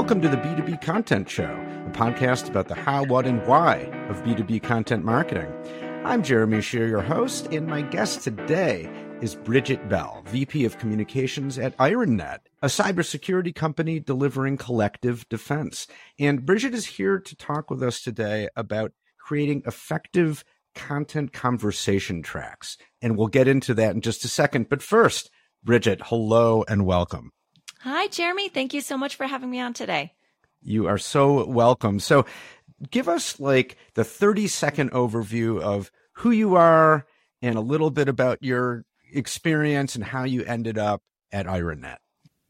Welcome to the B2B Content Show, a podcast about the how, what, and why of B2B content marketing. I'm Jeremy Shere, your host, and my guest today is Bridget Bell, VP of Communications at IronNet, a cybersecurity company delivering collective defense. And Bridget is here to talk with us today about creating effective content conversation tracks. And we'll get into that in just a second. But first, Bridget, hello and welcome. Hi, Jeremy. Thank you so much for having me on today. You are so welcome. So, give us like the 30 second overview of who you are and a little bit about your experience and how you ended up at IronNet.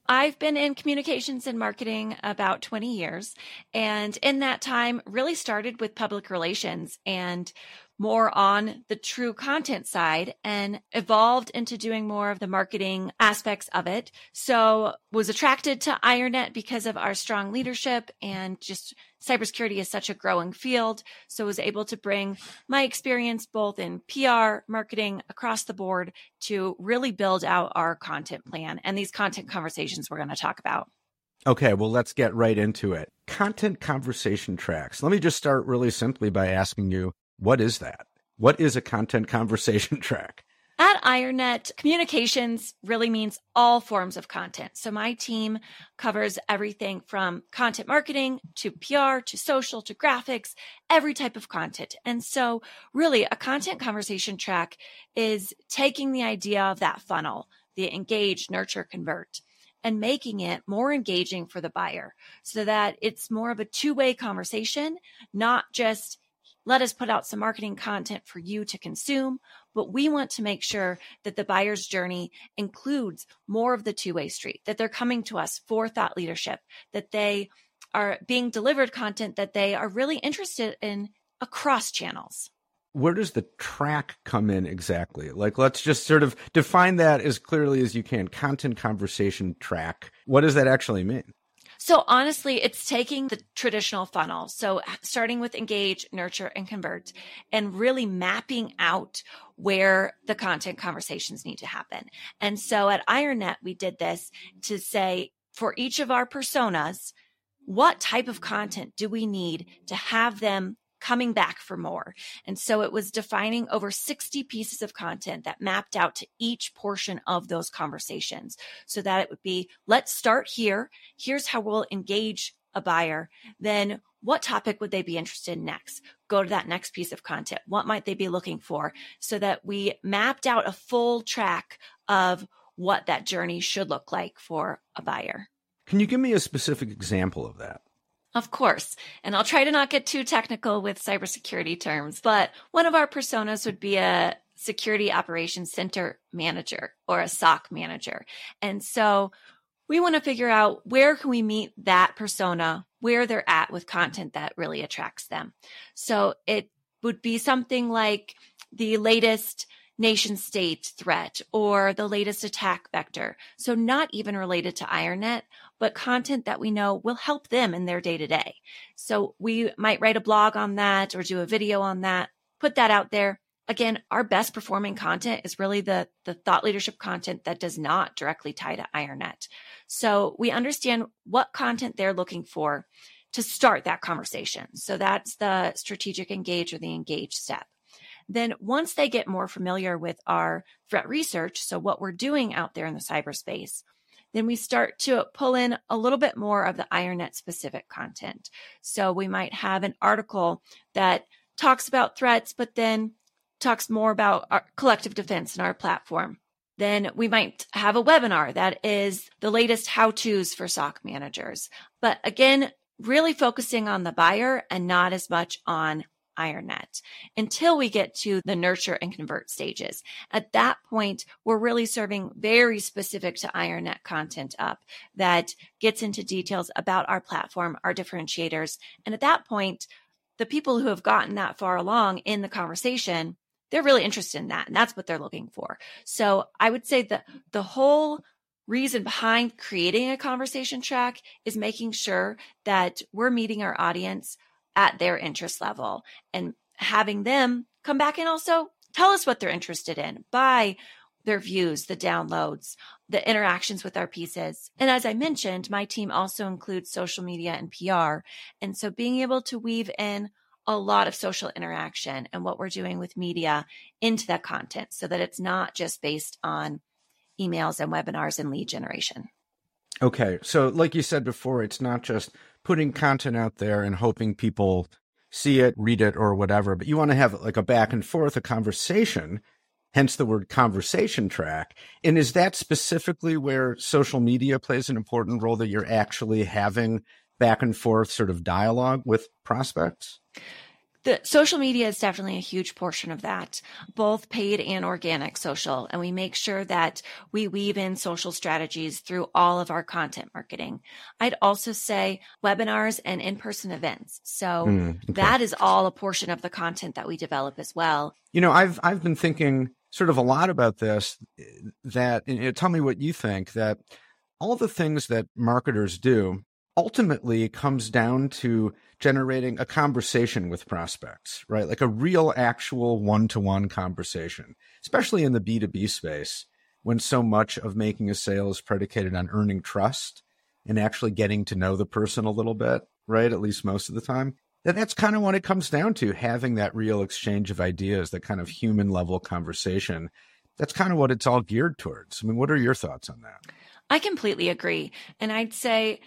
I've been in communications and marketing about 20 years. And in that time, really started with public relations and more on the true content side and evolved into doing more of the marketing aspects of it. So was attracted to IronNet because of our strong leadership and just cybersecurity is such a growing field. So was able to bring my experience both in PR, marketing across the board to really build out our content plan and these content conversations we're going to talk about. Okay, well, let's get right into it. Content conversation tracks. Let me just start really simply by asking you what is that? What is a content conversation track? At IronNet, communications really means all forms of content. So my team covers everything from content marketing to PR to social to graphics, every type of content. And so really a content conversation track is taking the idea of that funnel, the engage, nurture, convert and making it more engaging for the buyer so that it's more of a two way conversation, not just let us put out some marketing content for you to consume, but we want to make sure that the buyer's journey includes more of the two way street, that they're coming to us for thought leadership, that they are being delivered content that they are really interested in across channels. Where does the track come in exactly? Like, let's just sort of define that as clearly as you can. Content conversation track. What does that actually mean? So honestly, it's taking the traditional funnel. So starting with engage, nurture, and convert, and really mapping out where the content conversations need to happen. And so at IronNet, we did this to say for each of our personas, what type of content do we need to have them coming back for more. And so it was defining over 60 pieces of content that mapped out to each portion of those conversations so that it would be let's start here. Here's how we'll engage a buyer. Then what topic would they be interested in next? Go to that next piece of content. What might they be looking for? So that we mapped out a full track of what that journey should look like for a buyer. Can you give me a specific example of that? Of course. And I'll try to not get too technical with cybersecurity terms, but one of our personas would be a security operations center manager or a SOC manager. And so we want to figure out where can we meet that persona, where they're at with content that really attracts them. So it would be something like the latest nation state threat or the latest attack vector. So not even related to IronNet, but content that we know will help them in their day to day. So we might write a blog on that or do a video on that, put that out there. Again, our best performing content is really the, the thought leadership content that does not directly tie to IronNet. So we understand what content they're looking for to start that conversation. So that's the strategic engage or the engage step. Then once they get more familiar with our threat research, so what we're doing out there in the cyberspace, then we start to pull in a little bit more of the IronNet specific content. So we might have an article that talks about threats, but then talks more about our collective defense in our platform. Then we might have a webinar that is the latest how to's for SOC managers. But again, really focusing on the buyer and not as much on IronNet until we get to the nurture and convert stages. At that point, we're really serving very specific to IronNet content up that gets into details about our platform, our differentiators. And at that point, the people who have gotten that far along in the conversation, they're really interested in that. And that's what they're looking for. So I would say that the whole reason behind creating a conversation track is making sure that we're meeting our audience at their interest level and having them come back and also tell us what they're interested in by their views, the downloads, the interactions with our pieces. And as I mentioned, my team also includes social media and PR. And so being able to weave in a lot of social interaction and what we're doing with media into that content so that it's not just based on emails and webinars and lead generation. Okay. So, like you said before, it's not just putting content out there and hoping people see it, read it, or whatever, but you want to have like a back and forth, a conversation, hence the word conversation track. And is that specifically where social media plays an important role that you're actually having back and forth sort of dialogue with prospects? The social media is definitely a huge portion of that, both paid and organic social. And we make sure that we weave in social strategies through all of our content marketing. I'd also say webinars and in-person events. So mm, okay. that is all a portion of the content that we develop as well. You know, I've I've been thinking sort of a lot about this that you know, tell me what you think that all the things that marketers do ultimately it comes down to generating a conversation with prospects, right? Like a real, actual one to one conversation, especially in the B2B space when so much of making a sale is predicated on earning trust and actually getting to know the person a little bit, right? At least most of the time. And that's kind of what it comes down to having that real exchange of ideas, that kind of human level conversation. That's kind of what it's all geared towards. I mean, what are your thoughts on that? I completely agree. And I'd say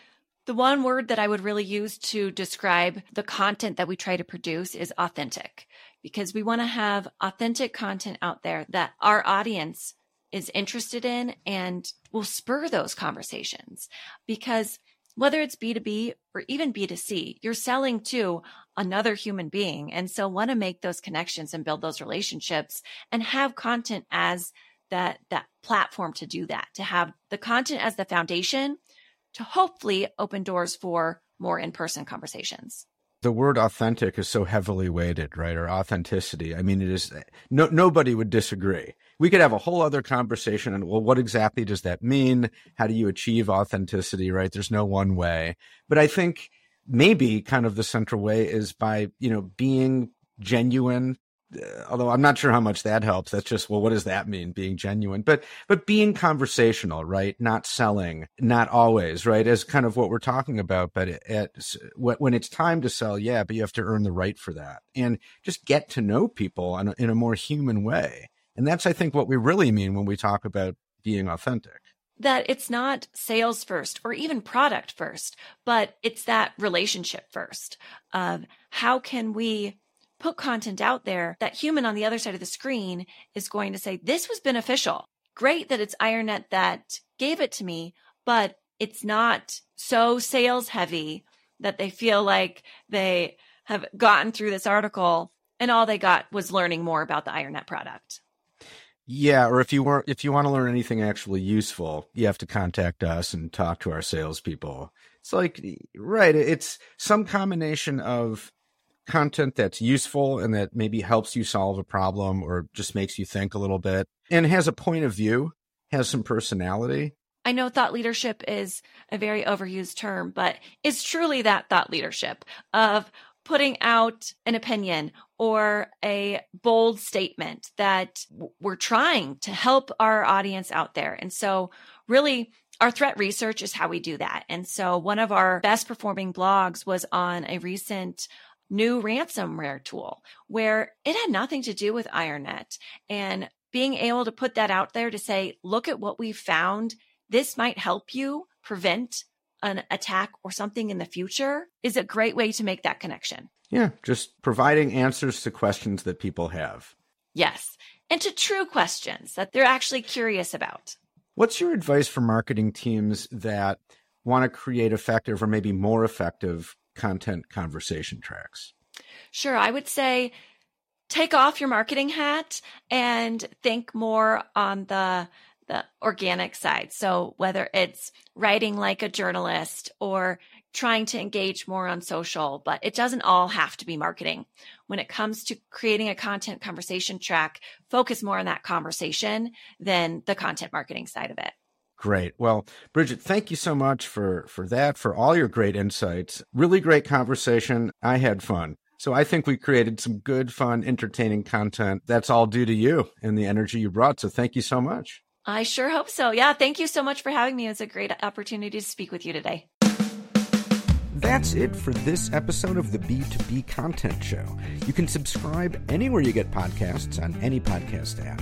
the one word that I would really use to describe the content that we try to produce is authentic, because we want to have authentic content out there that our audience is interested in and will spur those conversations. Because whether it's B2B or even B2C, you're selling to another human being. And so want to make those connections and build those relationships and have content as that, that platform to do that, to have the content as the foundation to hopefully open doors for more in person conversations. The word authentic is so heavily weighted, right? Or authenticity. I mean, it is, no, nobody would disagree. We could have a whole other conversation and, well, what exactly does that mean? How do you achieve authenticity, right? There's no one way. But I think maybe kind of the central way is by, you know, being genuine although I'm not sure how much that helps. That's just well, what does that mean? Being genuine, but but being conversational, right? Not selling, not always, right? As kind of what we're talking about. But at, when it's time to sell, yeah, but you have to earn the right for that, and just get to know people in a, in a more human way. And that's, I think, what we really mean when we talk about being authentic that it's not sales first or even product first, but it's that relationship first of how can we put content out there, that human on the other side of the screen is going to say, This was beneficial. Great that it's IronNet that gave it to me, but it's not so sales heavy that they feel like they have gotten through this article and all they got was learning more about the IronNet product. Yeah, or if you want if you want to learn anything actually useful, you have to contact us and talk to our salespeople. It's like right, it's some combination of content that's useful and that maybe helps you solve a problem or just makes you think a little bit and has a point of view, has some personality. I know thought leadership is a very overused term, but it's truly that thought leadership of putting out an opinion or a bold statement that we're trying to help our audience out there. And so, really, our threat research is how we do that. And so, one of our best performing blogs was on a recent new ransomware tool where it had nothing to do with IronNet. And being able to put that out there to say, look at what we found. This might help you prevent an attack or something in the future is a great way to make that connection. Yeah, just providing answers to questions that people have. Yes, and to true questions that they're actually curious about. What's your advice for marketing teams that want to create effective or maybe more effective content conversation tracks? Sure. I would say take off your marketing hat and think more on the the organic side. So whether it's writing like a journalist or trying to engage more on social, but it doesn't all have to be marketing. When it comes to creating a content conversation track, focus more on that conversation than the content marketing side of it. Great. Well, Bridget, thank you so much for for that, for all your great insights. Really great conversation. I had fun. So I think we created some good, fun, entertaining content. That's all due to you and the energy you brought. So thank you so much. I sure hope so. Yeah. Thank you so much for having me. It's a great opportunity to speak with you today. That's it for this episode of the B2B Content Show. You can subscribe anywhere you get podcasts on any podcast app.